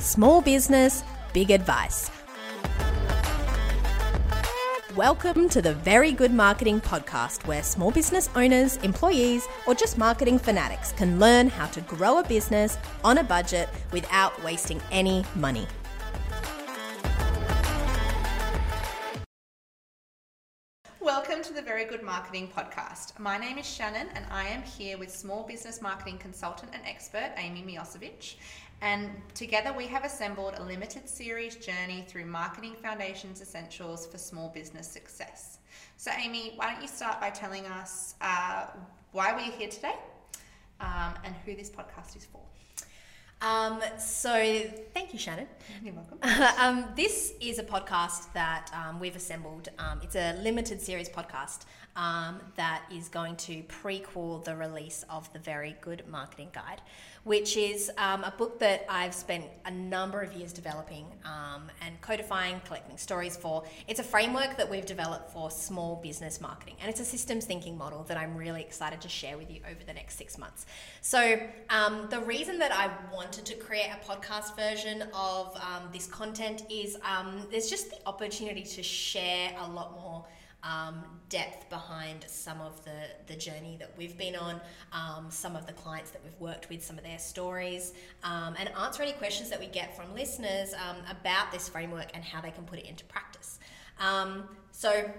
Small business, big advice. Welcome to the Very Good Marketing Podcast, where small business owners, employees, or just marketing fanatics can learn how to grow a business on a budget without wasting any money. Welcome to the Very Good Marketing Podcast. My name is Shannon, and I am here with small business marketing consultant and expert Amy Miocevich. And together we have assembled a limited series journey through marketing foundations essentials for small business success. So, Amy, why don't you start by telling us uh, why we're here today um, and who this podcast is for? Um, so, thank you, Shannon. You're welcome. um, this is a podcast that um, we've assembled. Um, it's a limited series podcast um, that is going to prequel the release of the Very Good Marketing Guide, which is um, a book that I've spent a number of years developing um, and codifying, collecting stories for. It's a framework that we've developed for small business marketing, and it's a systems thinking model that I'm really excited to share with you over the next six months. So, um, the reason that I wanted to create a podcast version of um, this content is um, there's just the opportunity to share a lot more um, depth behind some of the, the journey that we've been on, um, some of the clients that we've worked with, some of their stories, um, and answer any questions that we get from listeners um, about this framework and how they can put it into practice. Um, so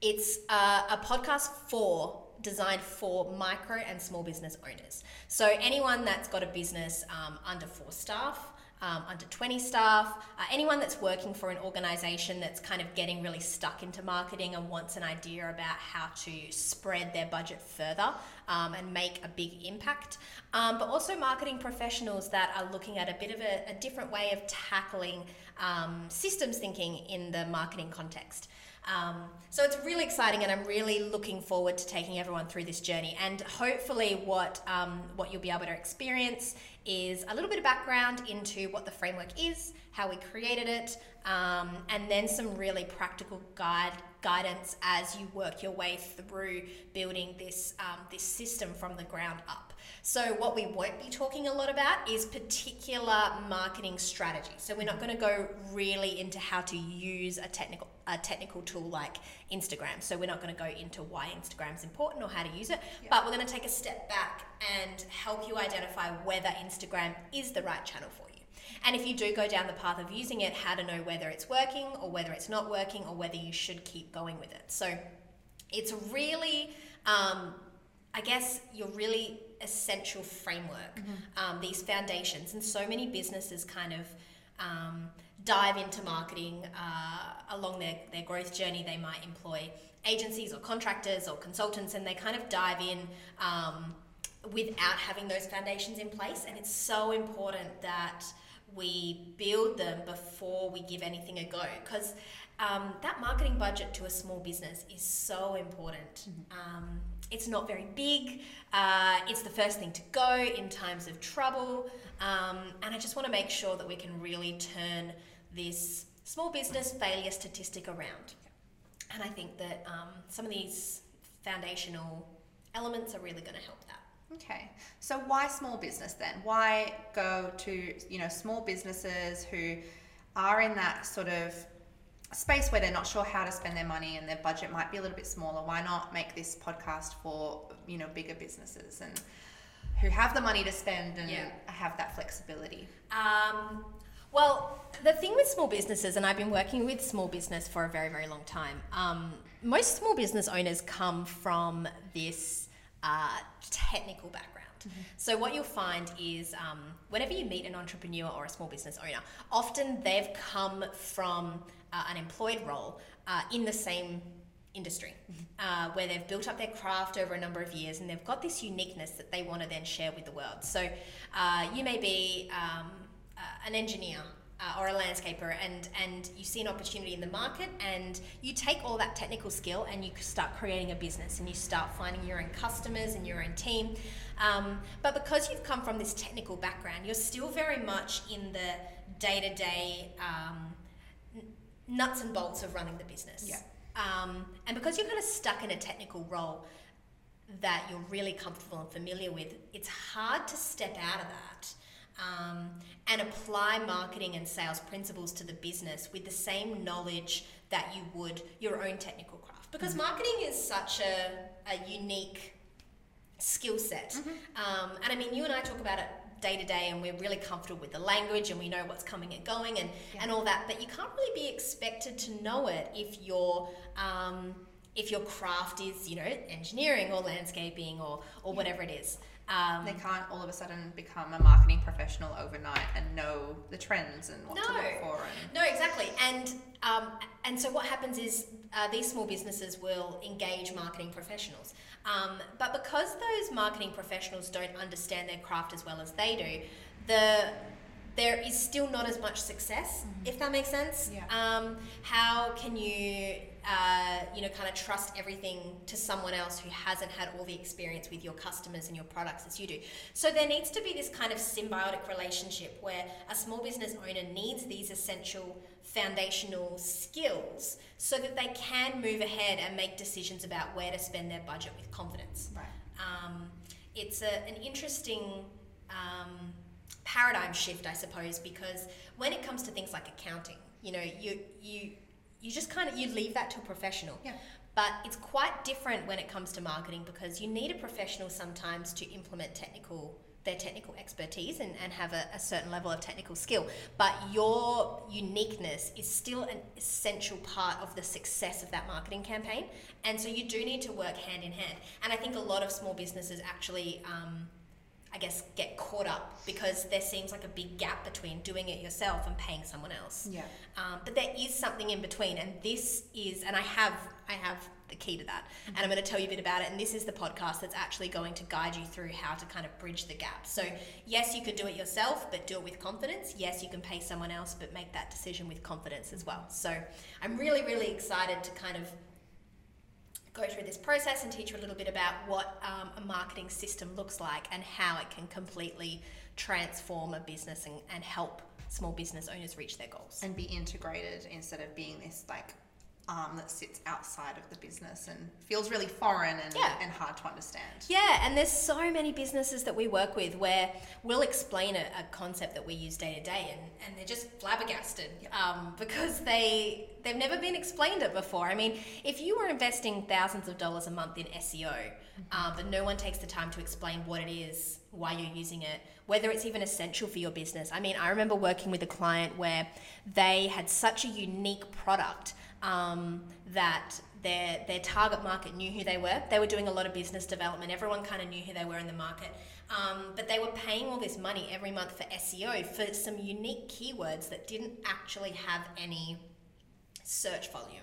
it's uh, a podcast for designed for micro and small business owners. So anyone that's got a business um, under four staff, um, under 20 staff, uh, anyone that's working for an organization that's kind of getting really stuck into marketing and wants an idea about how to spread their budget further um, and make a big impact. Um, but also marketing professionals that are looking at a bit of a, a different way of tackling um, systems thinking in the marketing context. Um, so it's really exciting, and I'm really looking forward to taking everyone through this journey. And hopefully, what um, what you'll be able to experience is a little bit of background into what the framework is, how we created it, um, and then some really practical guide guidance as you work your way through building this um, this system from the ground up. So what we won't be talking a lot about is particular marketing strategy. So we're not going to go really into how to use a technical a technical tool like Instagram. So we're not going to go into why Instagram is important or how to use it, yeah. but we're going to take a step back and help you identify whether Instagram is the right channel for you. And if you do go down the path of using it, how to know whether it's working or whether it's not working or whether you should keep going with it. So it's really, um, I guess, you're really essential framework, mm-hmm. um, these foundations. And so many businesses kind of um, dive into marketing uh, along their, their growth journey. They might employ agencies or contractors or consultants, and they kind of dive in um, without having those foundations in place. And it's so important that we build them before we give anything a go because um, that marketing budget to a small business is so important. Mm-hmm. Um, it's not very big. Uh, it's the first thing to go in times of trouble. Um, and I just want to make sure that we can really turn this small business failure statistic around. And I think that um, some of these foundational elements are really going to help that. Okay. So why small business then? Why go to, you know, small businesses who are in that sort of space where they're not sure how to spend their money and their budget might be a little bit smaller? Why not make this podcast for, you know, bigger businesses and who have the money to spend and yeah. have that flexibility? Um, well, the thing with small businesses, and I've been working with small business for a very, very long time, um, most small business owners come from this uh, technical background. Mm-hmm. So, what you'll find is um, whenever you meet an entrepreneur or a small business owner, often they've come from uh, an employed role uh, in the same industry mm-hmm. uh, where they've built up their craft over a number of years and they've got this uniqueness that they want to then share with the world. So, uh, you may be um, uh, an engineer uh, or a landscaper and and you see an opportunity in the market and you take all that technical skill and you start creating a business and you start finding your own customers and your own team um, but because you've come from this technical background you're still very much in the day-to-day um, nuts and bolts of running the business yeah. Um, and because you're kind of stuck in a technical role that you're really comfortable and familiar with it's hard to step out of that um, and apply marketing and sales principles to the business with the same knowledge that you would your own technical craft. Because marketing is such a, a unique skill set. Um, and I mean, you and I talk about it day to day, and we're really comfortable with the language and we know what's coming and going and, and all that. But you can't really be expected to know it if your um, if your craft is, you know, engineering or landscaping or, or whatever it is. Um, They can't all of a sudden become a marketing professional overnight and know the trends and what to look for. And No, exactly. And um, and so what happens is uh, these small businesses will engage marketing professionals. Um, but because those marketing professionals don't understand their craft as well as they do, the there is still not as much success, if that makes sense. Yeah. Um, how can you, uh, you know, kind of trust everything to someone else who hasn't had all the experience with your customers and your products as you do? So there needs to be this kind of symbiotic relationship where a small business owner needs these essential foundational skills so that they can move ahead and make decisions about where to spend their budget with confidence. right. Um, it's a, an interesting um, paradigm shift, I suppose, because when it comes to things like accounting, you know, you you you just kind of you leave that to a professional. Yeah. But it's quite different when it comes to marketing because you need a professional sometimes to implement technical their technical expertise and, and have a, a certain level of technical skill. But your uniqueness is still an essential part of the success of that marketing campaign. And so you do need to work hand in hand. And I think a lot of small businesses actually um, I guess, get caught up because there seems like a big gap between doing it yourself and paying someone else. Yeah. Um, but there is something in between, and this is, and I have, I have the key to that, and I'm going to tell you a bit about it. And this is the podcast that's actually going to guide you through how to kind of bridge the gap. So yes, you can do it yourself, but do it with confidence. Yes, you can pay someone else, but make that decision with confidence as well. So I'm really, really excited to kind of go through this process and teach you a little bit about what um, a marketing system looks like and how it can completely transform a business and, and help small business owners reach their goals. And be integrated instead of being this like arm that sits outside of the business and feels really foreign and, Yeah. and hard to understand. Yeah, and there's so many businesses that we work with where we'll explain a, a concept that we use day to day, and, and they're just flabbergasted um, because they they've never been explained it before. I mean, if you were investing thousands of dollars a month in SEO, uh, but no one takes the time to explain what it is, why you're using it, whether it's even essential for your business. I mean, I remember working with a client where they had such a unique product um, that their their target market knew who they were. They were doing a lot of business development. Everyone kind of knew who they were in the market, um, but they were paying all this money every month for SEO for some unique keywords that didn't actually have any search volume.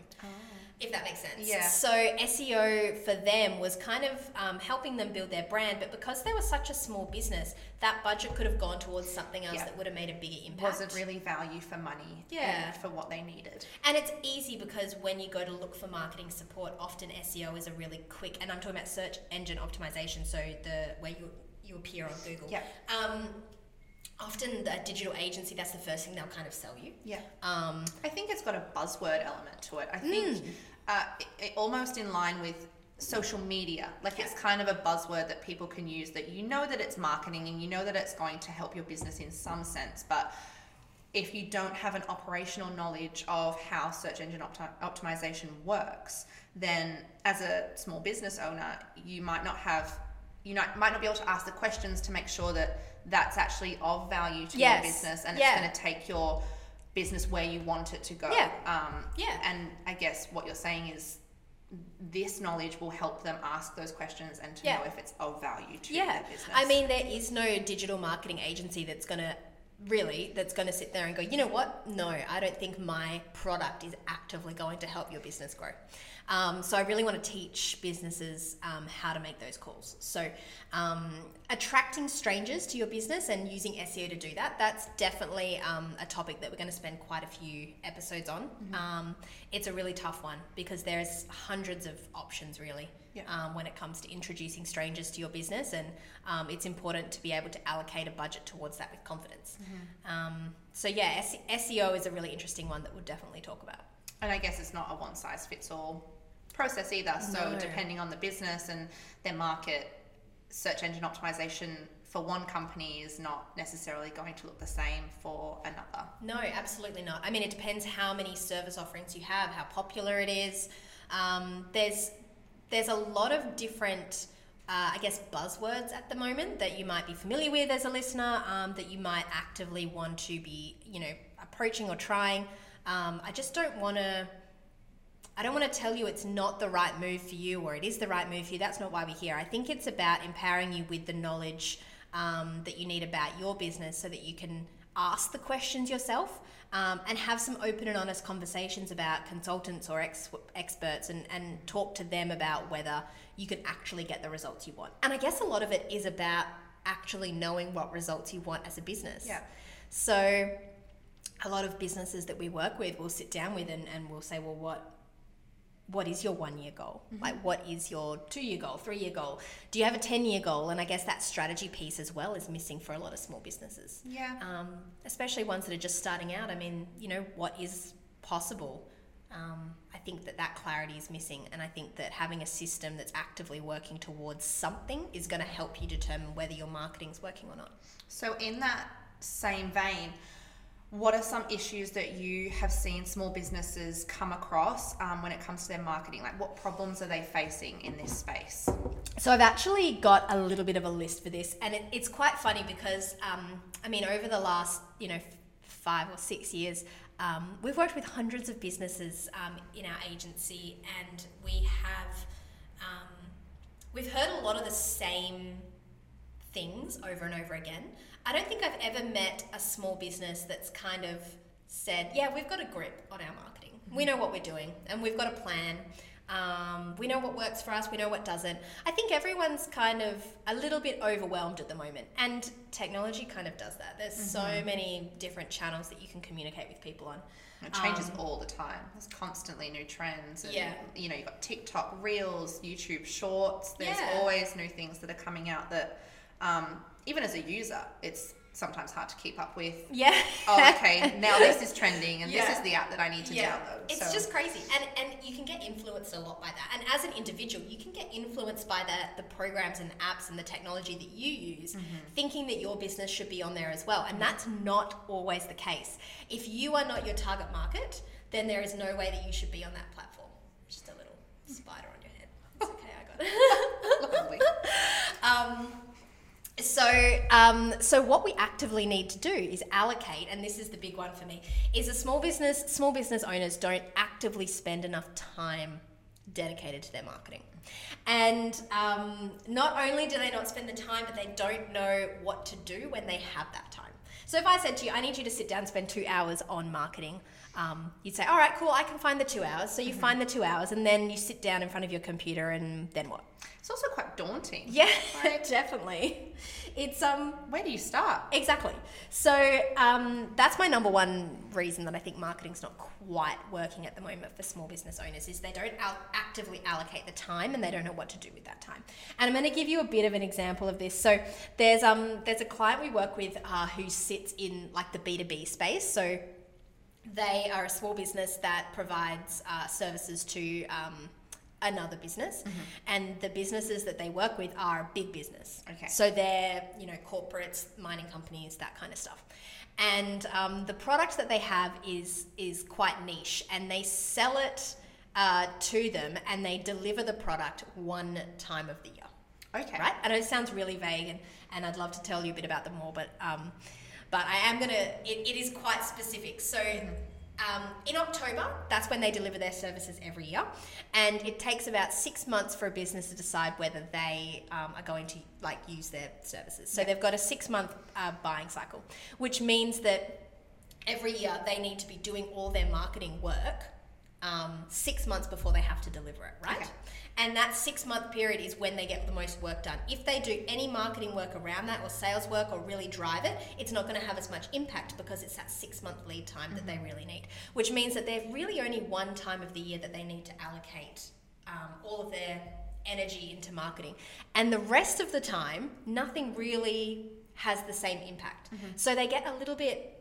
If that makes sense. Yeah. So SEO for them was kind of um, helping them build their brand, but because they were such a small business, that budget could have gone towards something else Yeah. that would have made a bigger impact. Wasn't really value for money Yeah. and for what they needed. And it's easy because when you go to look for marketing support, often SEO is a really quick, and I'm talking about search engine optimization, so the where you you appear on Google. Yeah. Um, often the digital agency, that's the first thing they'll kind of sell you. Yeah. Um, I think it's got a buzzword element to it. I think uh, it, almost in line with social media. Like it's kind of a buzzword that people can use that you know that it's marketing and you know that it's going to help your business in some sense, but if you don't have an operational knowledge of how search engine opti- optimization works, then as a small business owner, you might not have you not, might not be able to ask the questions to make sure that that's actually of value to Yes. your business and Yeah. it's going to take your business where you want it to go. Yeah. Um, Yeah. And I guess what you're saying is this knowledge will help them ask those questions and to Yeah. know if it's of value to yeah. their business. I mean, there is no digital marketing agency that's going to really that's going to sit there and go, you know what? No, I don't think my product is actively going to help your business grow. Um, so I really want to teach businesses um, how to make those calls. So um, attracting strangers to your business and using SEO to do that, that's definitely um, a topic that we're going to spend quite a few episodes on. Um, it's a really tough one because there's hundreds of options really Yeah. um, when it comes to introducing strangers to your business, and um, it's important to be able to allocate a budget towards that with confidence. Um, so yeah, SEO is a really interesting one that we'll definitely talk about. And I guess it's not a one size fits all process either. So No. depending on the business and their market, search engine optimization for one company is not necessarily going to look the same for another. No, absolutely not. I mean, it depends how many service offerings you have, how popular it is. Um, there's there's a lot of different, uh, I guess, buzzwords at the moment that you might be familiar with as a listener, um, that you might actively want to be, you know, approaching or trying. Um, I just don't want to. I don't want to tell you it's not the right move for you or it is the right move for you. That's not why we're here. I think it's about empowering you with the knowledge um, that you need about your business so that you can ask the questions yourself um, and have some open and honest conversations about consultants or ex- experts and, and talk to them about whether you can actually get the results you want. And I guess a lot of it is about actually knowing what results you want as a business. Yeah. So a lot of businesses that we work with will sit down with and, and we'll say, well, what what is your one year goal? Mm-hmm. Like, what is your two year goal, three year goal? Do you have a 10 year goal? And I guess that strategy piece as well is missing for a lot of small businesses. Yeah. Um, especially ones that are just starting out. I mean, you know, what is possible? Um, I think that that clarity is missing. And I think that having a system that's actively working towards something is going to help you determine whether your marketing is working or not. So, in that same vein, what are some issues that you have seen small businesses come across um, when it comes to their marketing? Like, what problems are they facing in this space? So, I've actually got a little bit of a list for this, and it, it's quite funny because, um, I mean, over the last, you know, five or six years, um, we've worked with hundreds of businesses um, in our agency, and we have um, we've heard a lot of the same things over and over again. I don't think I've ever met a small business that's kind of said, yeah, we've got a grip on our marketing. Mm-hmm. We know what we're doing and we've got a plan. Um, we know what works for us, we know what doesn't. I think everyone's kind of a little bit overwhelmed at the moment, and technology kind of does that. There's mm-hmm. so many different channels that you can communicate with people on. It changes um, all the time. There's constantly new trends. And, yeah. You know, you've got TikTok, Reels, YouTube Shorts. There's yeah. always new things that are coming out that um, even as a user, it's sometimes hard to keep up with. Yeah. oh, okay. Now this is trending, and yeah. this is the app that I need to yeah. download. It's so. just crazy, and and you can get influenced a lot by that. And as an individual, you can get influenced by the the programs and apps and the technology that you use, mm-hmm. thinking that your business should be on there as well. And that's not always the case. If you are not your target market, then there is no way that you should be on that platform. Just a little spider on your head. It's okay. I got it. um, so, um, so what we actively need to do is allocate, and this is the big one for me, is a small business. Small business owners don't actively spend enough time dedicated to their marketing, and um, not only do they not spend the time, but they don't know what to do when they have that time. So, if I said to you, I need you to sit down and spend two hours on marketing, um, you'd say, all right, cool, I can find the two hours. So you mm-hmm. find the two hours, and then you sit down in front of your computer, and then what? It's also quite daunting. Yeah, like, definitely. It's um. Where do you start? Exactly. So um, that's my number one reason that I think marketing's not quite working at the moment for small business owners is they don't al- actively allocate the time and they don't know what to do with that time. And I'm going to give you a bit of an example of this. So there's um there's a client we work with uh, who sits in like the B two B space. So they are a small business that provides uh, services to um, another business, mm-hmm. and the businesses that they work with are big business. Okay. So they're you know corporates, mining companies, that kind of stuff. And um, the product that they have is is quite niche, and they sell it uh, to them, and they deliver the product one time of the year. Okay. Right. I know it sounds really vague, and, and I'd love to tell you a bit about them more, but um, but I am gonna. it, it is quite specific. So. Um, in October, that's when they deliver their services every year, and it takes about six months for a business to decide whether they um, are going to like use their services. So they've got a six-month uh, buying cycle, which means that every year they need to be doing all their marketing work um, six months before they have to deliver it, right? Okay. And that six month period is when they get the most work done. If they do any marketing work around that or sales work or really drive it, it's not going to have as much impact because it's that six month lead time mm-hmm. that they mm-hmm. really need. Which means that they've really only one time of the year that they need to allocate um, all of their energy into marketing. And the rest of the time, nothing really has the same impact. Mm-hmm. So they get a little bit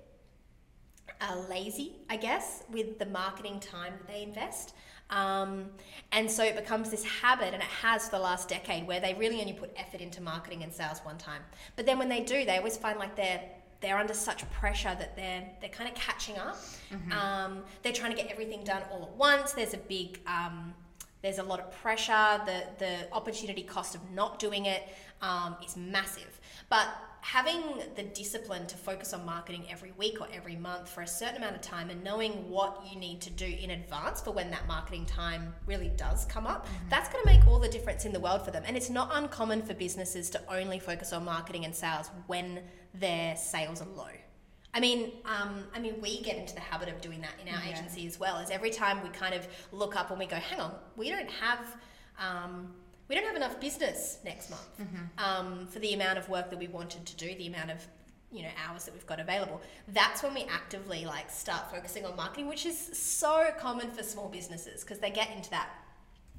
uh, lazy, I guess, with the marketing time that they invest. Um, and so it becomes this habit, and it has for the last decade, where they really only put effort into marketing and sales one time. But then when they do, they always find like they're they're under such pressure that they're they're kind of catching up. Mm-hmm. Um, they're trying to get everything done all at once. There's a big um, there's a lot of pressure. The the opportunity cost of not doing it um, is massive. But having the discipline to focus on marketing every week or every month for a certain amount of time and knowing what you need to do in advance for when that marketing time really does come up, mm-hmm. that's going to make all the difference in the world for them. And it's not uncommon for businesses to only focus on marketing and sales when their sales are low. I mean, um, I mean, we get into the habit of doing that in our yeah. agency as well. As every time we kind of look up and we go, "Hang on, we don't have." Um, we don't have enough business next month mm-hmm. um, for the amount of work that we wanted to do, the amount of you know hours that we've got available. That's when we actively like start focusing on marketing, which is so common for small businesses because they get into that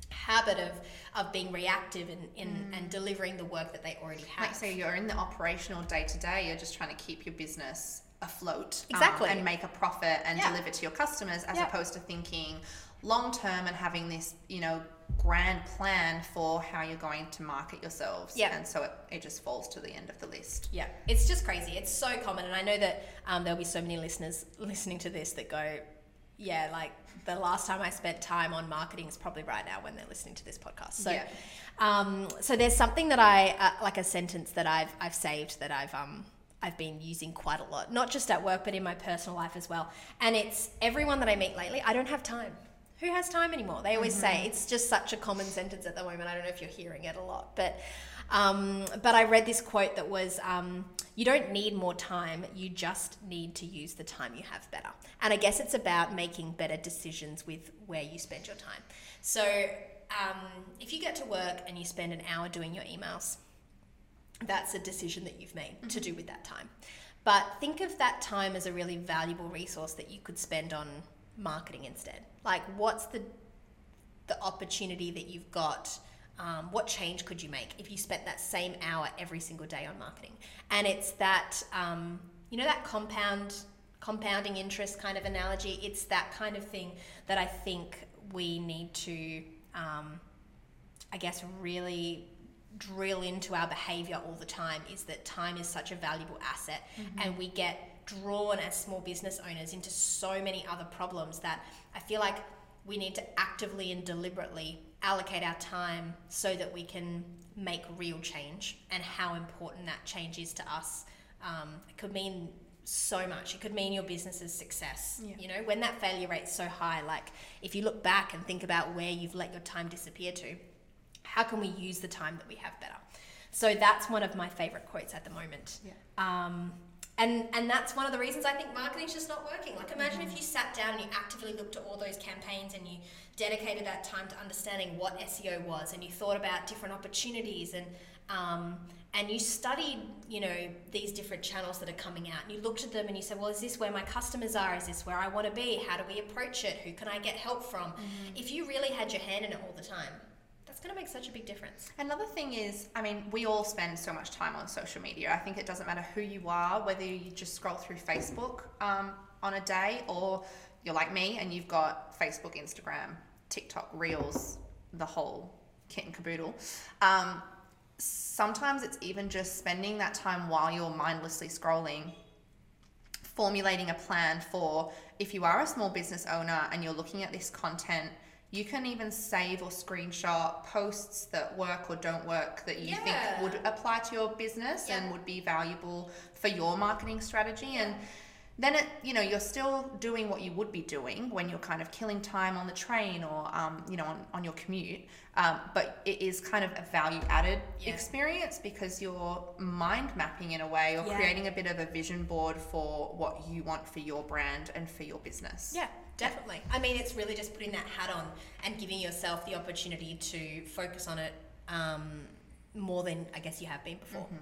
habit of of being reactive and in, mm. and delivering the work that they already have. Like so you're in the operational day to day, you're just trying to keep your business afloat um, exactly um, and make a profit and yeah. deliver to your customers as yeah. opposed to thinking long term and having this you know grand plan for how you're going to market yourselves. Yeah. And so it, it just falls to the end of the list. Yeah. It's just crazy. It's so common. And I know that um, there'll be so many listeners listening to this that go, yeah, like the last time I spent time on marketing is probably right now when they're listening to this podcast. So, yeah. um, so there's something that I, uh, like a sentence that I've, I've saved that I've, um, I've been using quite a lot, not just at work, but in my personal life as well. And it's everyone that I meet lately, I don't have time who has time anymore? They always mm-hmm. say it's just such a common sentence at the moment. I don't know if you're hearing it a lot, but um, but I read this quote that was, um, "You don't need more time. You just need to use the time you have better." And I guess it's about making better decisions with where you spend your time. So um, if you get to work and you spend an hour doing your emails, that's a decision that you've made mm-hmm. to do with that time. But think of that time as a really valuable resource that you could spend on marketing instead? Like, what's the the opportunity that you've got? Um, what change could you make if you spent that same hour every single day on marketing? And it's that um, you know that compound compounding interest kind of analogy. It's that kind of thing that I think we need to, um, I guess, really drill into our behavior all the time. Is that time is such a valuable asset, mm-hmm. and we get drawn as small business owners into so many other problems that I feel like we need to actively and deliberately allocate our time so that we can make real change and how important that change is to us. Um, it could mean so much. It could mean your business's success. Yeah. You know, when that failure rate's so high, like if you look back and think about where you've let your time disappear to, how can we use the time that we have better? So that's one of my favorite quotes at the moment. Yeah. Um, and and that's one of the reasons I think marketing's just not working. Like imagine if you sat down and you actively looked at all those campaigns and you dedicated that time to understanding what SEO was and you thought about different opportunities and um, and you studied you know these different channels that are coming out and you looked at them and you said well is this where my customers are is this where I want to be how do we approach it who can I get help from mm-hmm. if you really had your hand in it all the time it's going to make such a big difference. Another thing is, I mean, we all spend so much time on social media. I think it doesn't matter who you are, whether you just scroll through Facebook um, on a day or you're like me and you've got Facebook, Instagram, TikTok, Reels, the whole kit and caboodle. Um, sometimes it's even just spending that time while you're mindlessly scrolling formulating a plan for if you are a small business owner and you're looking at this content you can even save or screenshot posts that work or don't work that you yeah. think would apply to your business yeah. and would be valuable for your marketing strategy yeah. and then it you know you're still doing what you would be doing when you're kind of killing time on the train or um, you know on, on your commute um, but it is kind of a value added experience because you're mind mapping in a way or creating a bit of a vision board for what you want for your brand and for your business yeah Definitely. I mean, it's really just putting that hat on and giving yourself the opportunity to focus on it um, more than I guess you have been before. Mm-hmm.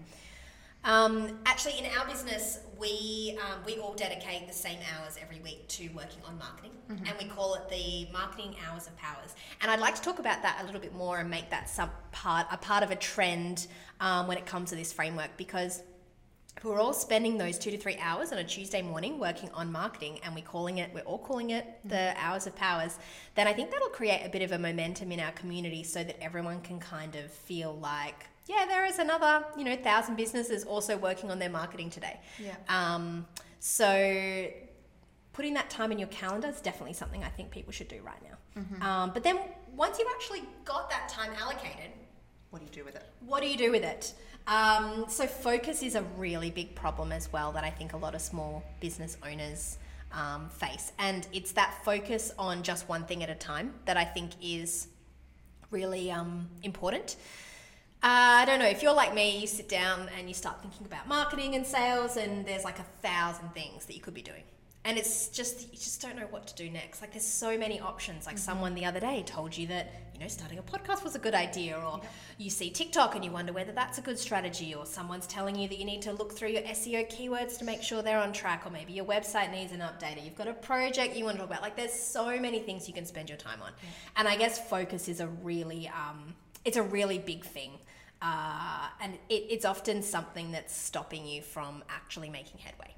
Um, actually, in our business, we um, we all dedicate the same hours every week to working on marketing, mm-hmm. and we call it the marketing hours of powers. And I'd like to talk about that a little bit more and make that some part a part of a trend um, when it comes to this framework because if we're all spending those two to three hours on a Tuesday morning working on marketing and we're calling it, we're all calling it the hours of powers, then I think that'll create a bit of a momentum in our community so that everyone can kind of feel like, yeah, there is another, you know, thousand businesses also working on their marketing today. Yeah. Um, so putting that time in your calendar is definitely something I think people should do right now. Um, but then once you've actually got that time allocated, What do you do with it? what do you do with it? Um, so focus is a really big problem as well that I think a lot of small business owners um, face, and it's that focus on just one thing at a time that I think is really um, important. Uh, I don't know if you're like me, you sit down and you start thinking about marketing and sales, and there's like a thousand things that you could be doing. And it's just, you just don't know what to do next. Like, there's so many options. Like, someone the other day told you that, you know, starting a podcast was a good idea, or you see TikTok and you wonder whether that's a good strategy, or someone's telling you that you need to look through your SEO keywords to make sure they're on track, or maybe your website needs an update, or you've got a project you want to talk about. Like, there's so many things you can spend your time on. And I guess focus is a really, um, it's a really big thing. Uh, and it, it's often something that's stopping you from actually making headway.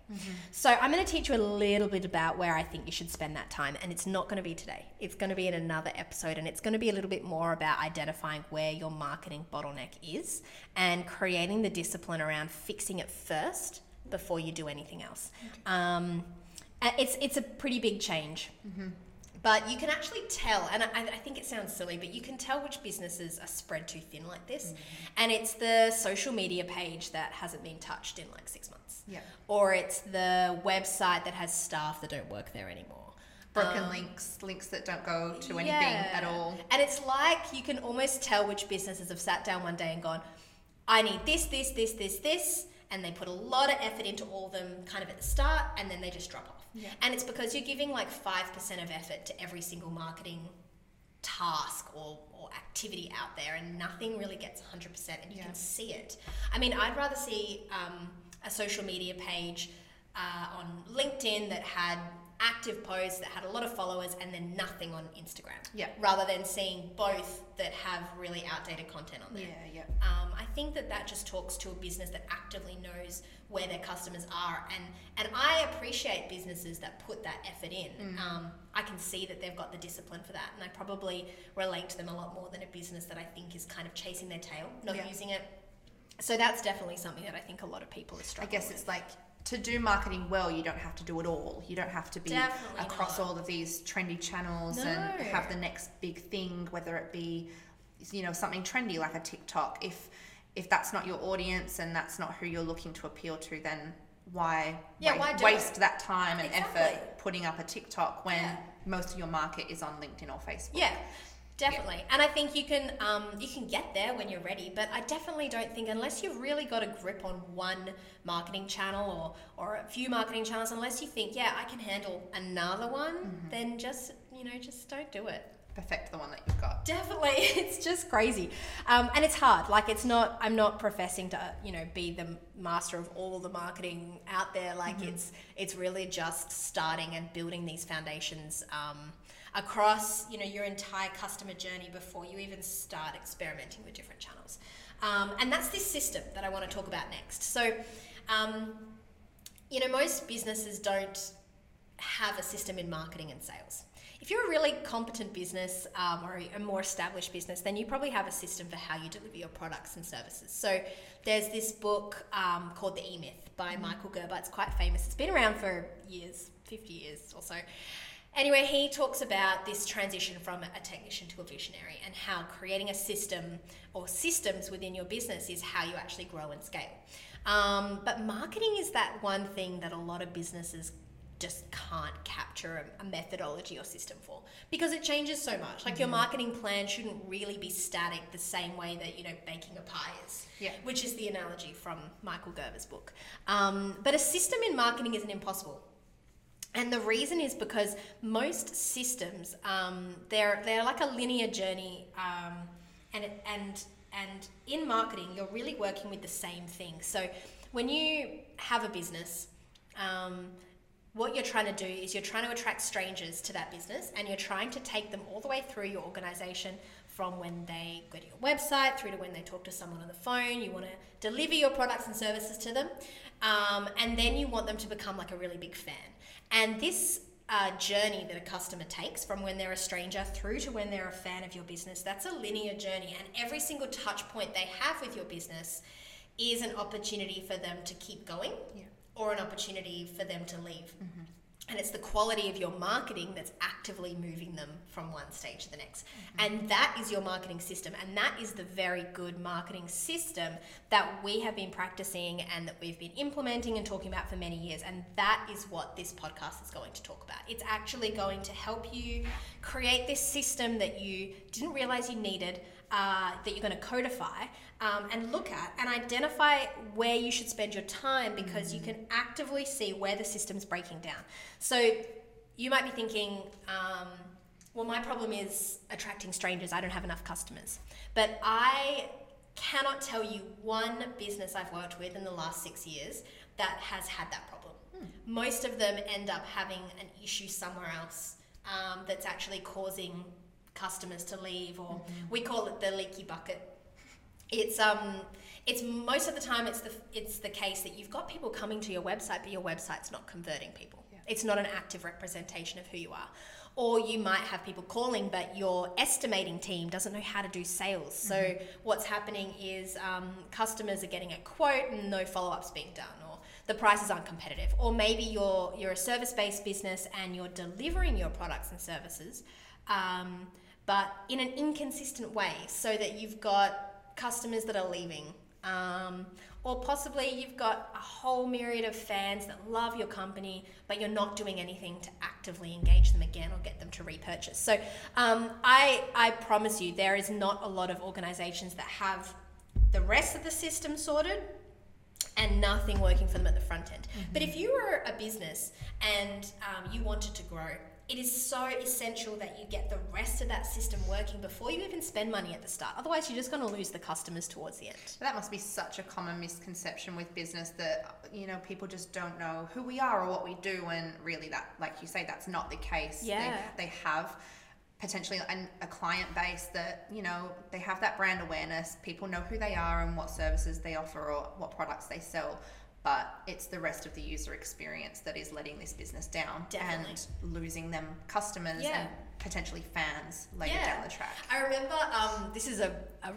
So I'm going to teach you a little bit about where I think you should spend that time, and it's not going to be today. It's going to be in another episode, and it's going to be a little bit more about identifying where your marketing bottleneck is and creating the discipline around fixing it first before you do anything else. Um, it's it's a pretty big change. But you can actually tell, and I, I think it sounds silly, but you can tell which businesses are spread too thin like this. And it's the social media page that hasn't been touched in like six months. Yeah. Or it's the website that has staff that don't work there anymore. Broken Um, links, links that don't go to anything yeah. at all. And it's like you can almost tell which businesses have sat down one day and gone, I need this, this, this, this, this. And they put a lot of effort into all of them kind of at the start and then they just drop off. Yeah. And it's because you're giving like 5% of effort to every single marketing task or, or activity out there and nothing really gets 100% and you Yeah. can see it. I mean, I'd rather see um, a social media page uh, on LinkedIn that had active posts that had a lot of followers and then nothing on Instagram. Yeah. Rather than seeing both that have really outdated content on there. Yeah, yeah. Um, I think that that just talks to a business that actively knows where their customers are, and and I appreciate businesses that put that effort in. Mm. Um, I can see that they've got the discipline for that, and I probably relate to them a lot more than a business that I think is kind of chasing their tail, not Yeah. using it. So that's definitely something that I think a lot of people are struggling. I guess it's like to do marketing well, you don't have to do it all. You don't have to be Definitely across not. all of these trendy channels and have the next big thing, whether it be, you know, something trendy like a TikTok. If if that's not your audience and that's not who you're looking to appeal to, then why, Yeah, wa- why waste it? that time and Exactly. effort putting up a TikTok when Yeah. most of your market is on LinkedIn or Facebook? Yeah, definitely. And I think you can um, you can get there when you're ready. But I definitely don't think unless you've really got a grip on one marketing channel or or a few marketing channels, unless you think yeah I can handle another one, then just you know just don't do it. Perfect the one that you've got. Definitely, it's just crazy, um, and it's hard. Like it's not. I'm not professing to, you know, be the master of all the marketing out there. Like it's it's really just starting and building these foundations um, across, you know, your entire customer journey before you even start experimenting with different channels. Um, and that's this system that I want to talk about next. So, um, you know, most businesses don't have a system in marketing and sales. If you're a really competent business um, or a more established business, then you probably have a system for how you deliver your products and services. So there's this book um, called The E Myth by Michael Gerber. It's quite famous. It's been around for years, 50 years or so. Anyway, he talks about this transition from a technician to a visionary and how creating a system or systems within your business is how you actually grow and scale. Um, but marketing is that one thing that a lot of businesses just can't capture a, methodology or system for because it changes so much. Like your marketing plan shouldn't really be static the same way that you know baking a pie is. Yeah. Which is the analogy from Michael Gerber's book. Um, but a system in marketing isn't impossible. And the reason is because most systems, um, they're they're like a linear journey, um, and and and in marketing, you're really working with the same thing. So when you have a business, um, what you're trying to do is you're trying to attract strangers to that business, and you're trying to take them all the way through your organization, from when they go to your website through to when they talk to someone on the phone. You want to deliver your products and services to them. Um, and then you want them to become like a really big fan. And this uh, journey that a customer takes from when they're a stranger through to when they're a fan of your business, that's a linear journey. And every single touch point they have with your business is an opportunity for them to keep going Yeah. or an opportunity for them to leave. And it's the quality of your marketing that's actively moving them from one stage to the next. Mm-hmm. And that is your marketing system. And that is the very good marketing system that we have been practicing and that we've been implementing and talking about for many years. And that is what this podcast is going to talk about. It's actually going to help you create this system that you didn't realize you needed, uh, that you're going to codify um, and look at and identify where you should spend your time because you can actively see where the system's breaking down. So you might be thinking, um, well, my problem is attracting strangers. I don't have enough customers. But I cannot tell you one business I've worked with in the last six years that has had that problem. Most of them end up having an issue somewhere else um, that's actually causing customers to leave, or we call it the leaky bucket. It's um it's most of the time it's the it's the case that you've got people coming to your website but your website's not converting people. Yeah. it's not an active representation of who you are. Or you might have people calling but your estimating team doesn't know how to do sales. So what's happening is um, customers are getting a quote and no follow-ups being done or the prices aren't competitive. Or maybe you're you're a service-based business and you're delivering your products and services um, but in an inconsistent way so that you've got customers that are leaving. Um, or possibly you've got a whole myriad of fans that love your company, but you're not doing anything to actively engage them again or get them to repurchase. So um, I, I promise you, there is not a lot of organizations that have the rest of the system sorted and nothing working for them at the front end. But if you were a business and um, you wanted to grow, it is so essential that you get the rest of that system working before you even spend money at the start. Otherwise, you're just going to lose the customers towards the end. That must be such a common misconception with business that you know people just don't know who we are or what we do, and really that, like you say, that's not the case. Yeah. They, they have potentially an, a client base that you know they have that brand awareness. People know who they are and what services they offer or what products they sell. But it's the rest of the user experience that is letting this business down Definitely. and losing them customers Yeah. and potentially fans later Yeah. down the track. I remember um, this is a, a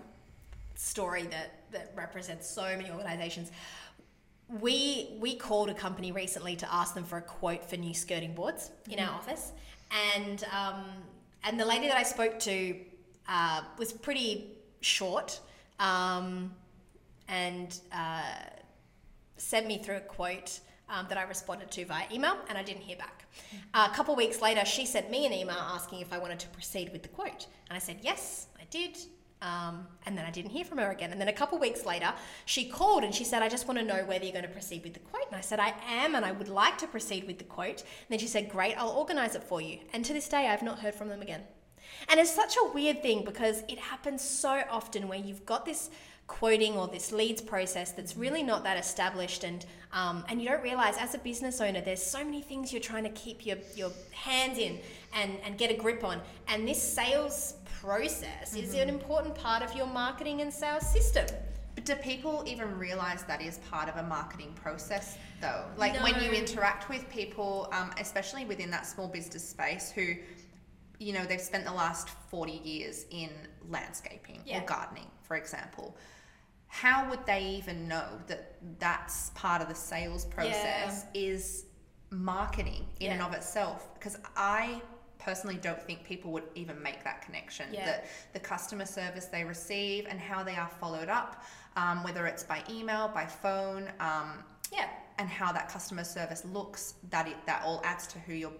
story that, that represents so many organizations. We we called a company recently to ask them for a quote for new skirting boards in our office, and um, and the lady that I spoke to uh, was pretty short, um, and uh, sent me through a quote um, that I responded to via email, and I didn't hear back. A couple weeks later, she sent me an email asking if I wanted to proceed with the quote, and I said yes, I did. Um, and then I didn't hear from her again. And then a couple weeks later, she called and she said, I just want to know whether you're going to proceed with the quote. And I said, I am, and I would like to proceed with the quote. And then she said, Great, I'll organize it for you. And to this day, I've not heard from them again. And it's such a weird thing because it happens so often where you've got this quoting or this leads process that's really not that established and um, and you don't realize as a business owner there's so many things you're trying to keep your, your hands in and, and get a grip on. And this sales process is an important part of your marketing and sales system. But do people even realize that is part of a marketing process, though? Like when you interact with people, um, especially within that small business space, who, you know, they've spent the last 40 years in landscaping Yeah. or gardening, for example. How would they even know that that's part of the sales process is marketing in and of itself? Because I personally don't think people would even make that connection. Yeah. That the customer service they receive and how they are followed up, um, whether it's by email, by phone, um, yeah and how that customer service looks, that it, that all adds to who your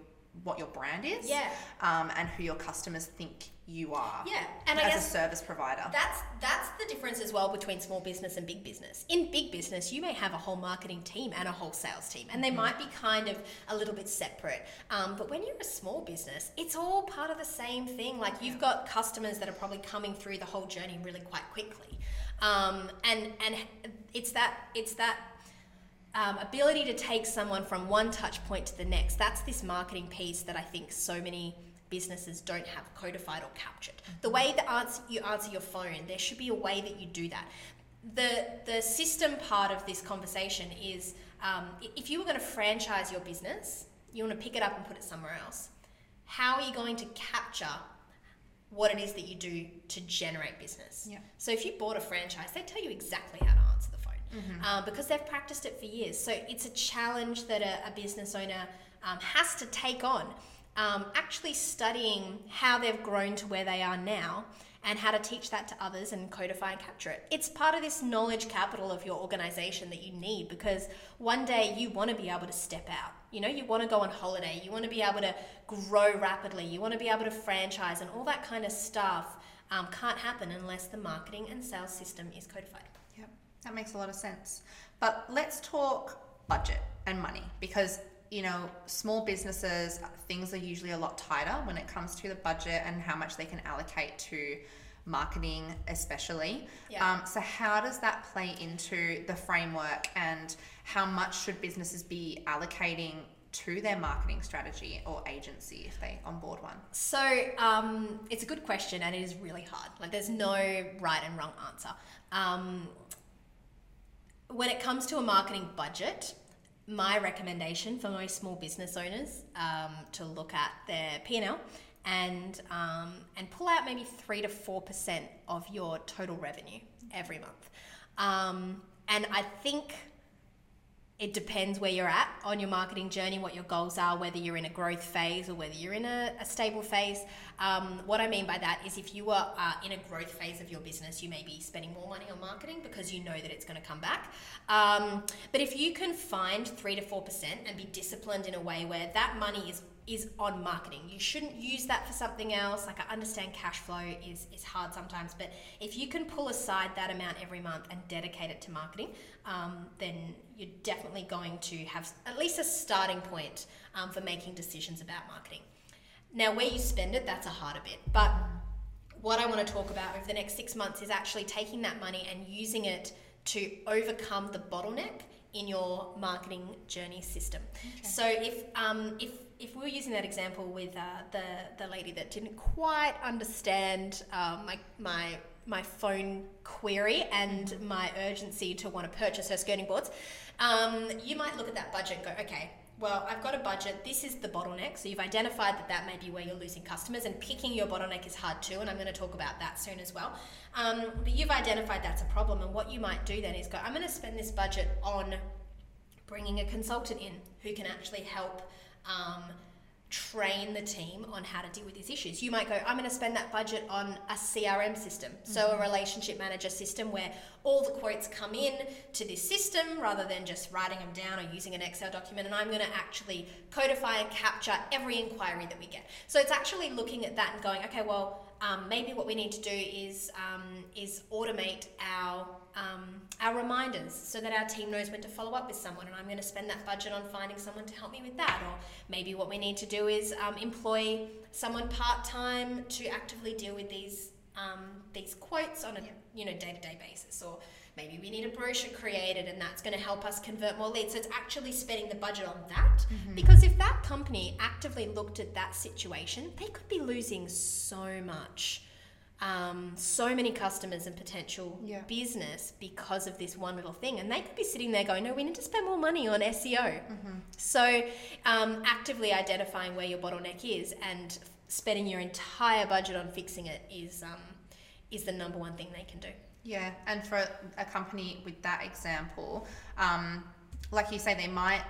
what your brand is, Yeah. um, and who your customers think you are, yeah and i as guess a service provider. That's that's the difference as well between small business and big business. In big business, you may have a whole marketing team and a whole sales team, and they might be kind of a little bit separate. Um, but when you're a small business, it's all part of the same thing. Like you've got customers that are probably coming through the whole journey really quite quickly, um, and and it's that it's that um, ability to take someone from one touch point to the next. That's this marketing piece that I think so many businesses don't have codified or captured. The way that answer, you answer your phone, there should be a way that you do that. The, the system part of this conversation is um, if you were going to franchise your business, you want to pick it up and put it somewhere else. How are you going to capture what it is that you do to generate business? Yeah. So if you bought a franchise, they tell you exactly how to answer the phone um, because they've practiced it for years. So it's a challenge that a, a business owner um, has to take on. Um, actually studying how they've grown to where they are now and how to teach that to others and codify and capture it. It's part of this knowledge capital of your organization that you need because one day you want to be able to step out. You know, you want to go on holiday, you want to be able to grow rapidly, you want to be able to franchise, and all that kind of stuff um, can't happen unless the marketing and sales system is codified. Yep, that makes a lot of sense. But let's talk budget and money because you know, small businesses, things are usually a lot tighter when it comes to the budget and how much they can allocate to marketing, especially. Yeah. Um, so, how does that play into the framework and how much should businesses be allocating to their marketing strategy or agency if they onboard one? So um, it's a good question, and it is really hard. Like, there's no right and wrong answer. Um, when it comes to a marketing budget, my recommendation for most small business owners um, to look at their P&L and um, and pull out maybe three to four percent of your total revenue every month. Um, and I think it depends where you're at on your marketing journey, what your goals are, whether you're in a growth phase or whether you're in a, a stable phase. Um, what I mean by that is if you are uh, in a growth phase of your business, you may be spending more money on marketing because you know that it's going to come back. Um, but if you can find 3 to 4% and be disciplined in a way where that money is is on marketing. You shouldn't use that for something else. Like I understand cash flow is, is hard sometimes, but if you can pull aside that amount every month and dedicate it to marketing, um, then you're definitely going to have at least a starting point um, for making decisions about marketing. Now, where you spend it, that's a harder bit. But what I want to talk about over the next six months is actually taking that money and using it to overcome the bottleneck in your marketing journey system. Okay. So if um, if if we were using that example with uh, the the lady that didn't quite understand um, my my my phone query and my urgency to want to purchase her skirting boards, um, you might look at that budget and go, okay, well, I've got a budget. This is the bottleneck. So you've identified that that may be where you're losing customers, and picking your bottleneck is hard too. And I'm going to talk about that soon as well. Um, but you've identified that's a problem, and what you might do then is go, I'm going to spend this budget on bringing a consultant in who can actually help. Um, train the team on how to deal with these issues. You might go, I'm going to spend that budget on a CRM system, mm-hmm. so a relationship manager system where all the quotes come in to this system rather than just writing them down or using an Excel document. And I'm going to actually codify and capture every inquiry that we get. So it's actually looking at that and going, okay, well, um, maybe what we need to do is um, is automate our um, our reminders so that our team knows when to follow up with someone. And I'm going to spend that budget on finding someone to help me with that. Or maybe what we need to do is um, employ someone part time to actively deal with these um, these quotes on a you know day to day basis. Or maybe we need a brochure created and that's going to help us convert more leads. So it's actually spending the budget on that. Mm-hmm. Because if that company actively looked at that situation, they could be losing so much. Um, so many customers and potential yeah. business because of this one little thing. And they could be sitting there going, no, we need to spend more money on SEO. Mm-hmm. So, um, actively identifying where your bottleneck is and spending your entire budget on fixing it is, um, is the number one thing they can do. Yeah, and for a company with that example, um, like you say, they might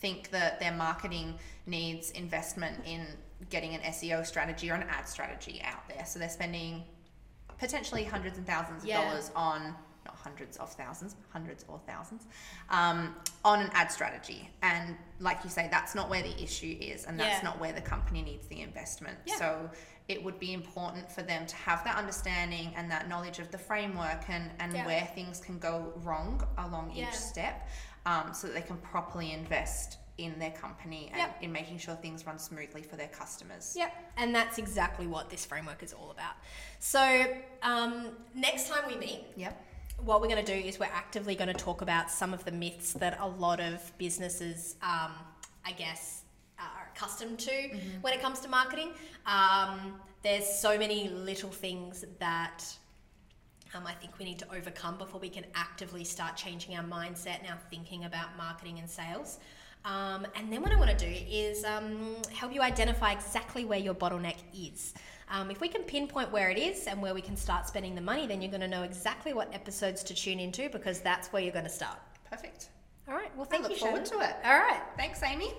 think that their marketing needs investment in getting an SEO strategy or an ad strategy out there. So they're spending potentially hundreds and thousands of Yeah. dollars on not hundreds of thousands, hundreds or thousands, um, on an ad strategy. And like you say, that's not where the issue is, and that's Yeah. not where the company needs the investment. Yeah. So it would be important for them to have that understanding and that knowledge of the framework and, and Yeah. where things can go wrong along each step um, so that they can properly invest in their company and Yep. in making sure things run smoothly for their customers. Yep, and that's exactly what this framework is all about. So, um, next time we meet, Yep. What we're going to do is we're actively going to talk about some of the myths that a lot of businesses, um, I guess, are accustomed to when it comes to marketing. Um, there's so many little things that um, I think we need to overcome before we can actively start changing our mindset and our thinking about marketing and sales. Um, and then what I want to do is um, help you identify exactly where your bottleneck is. Um, if we can pinpoint where it is and where we can start spending the money, then you're going to know exactly what episodes to tune into because that's where you're going to start. Perfect. All right. Well, thank I look you, Look forward Shannon. to it. All right. Thanks, Amy.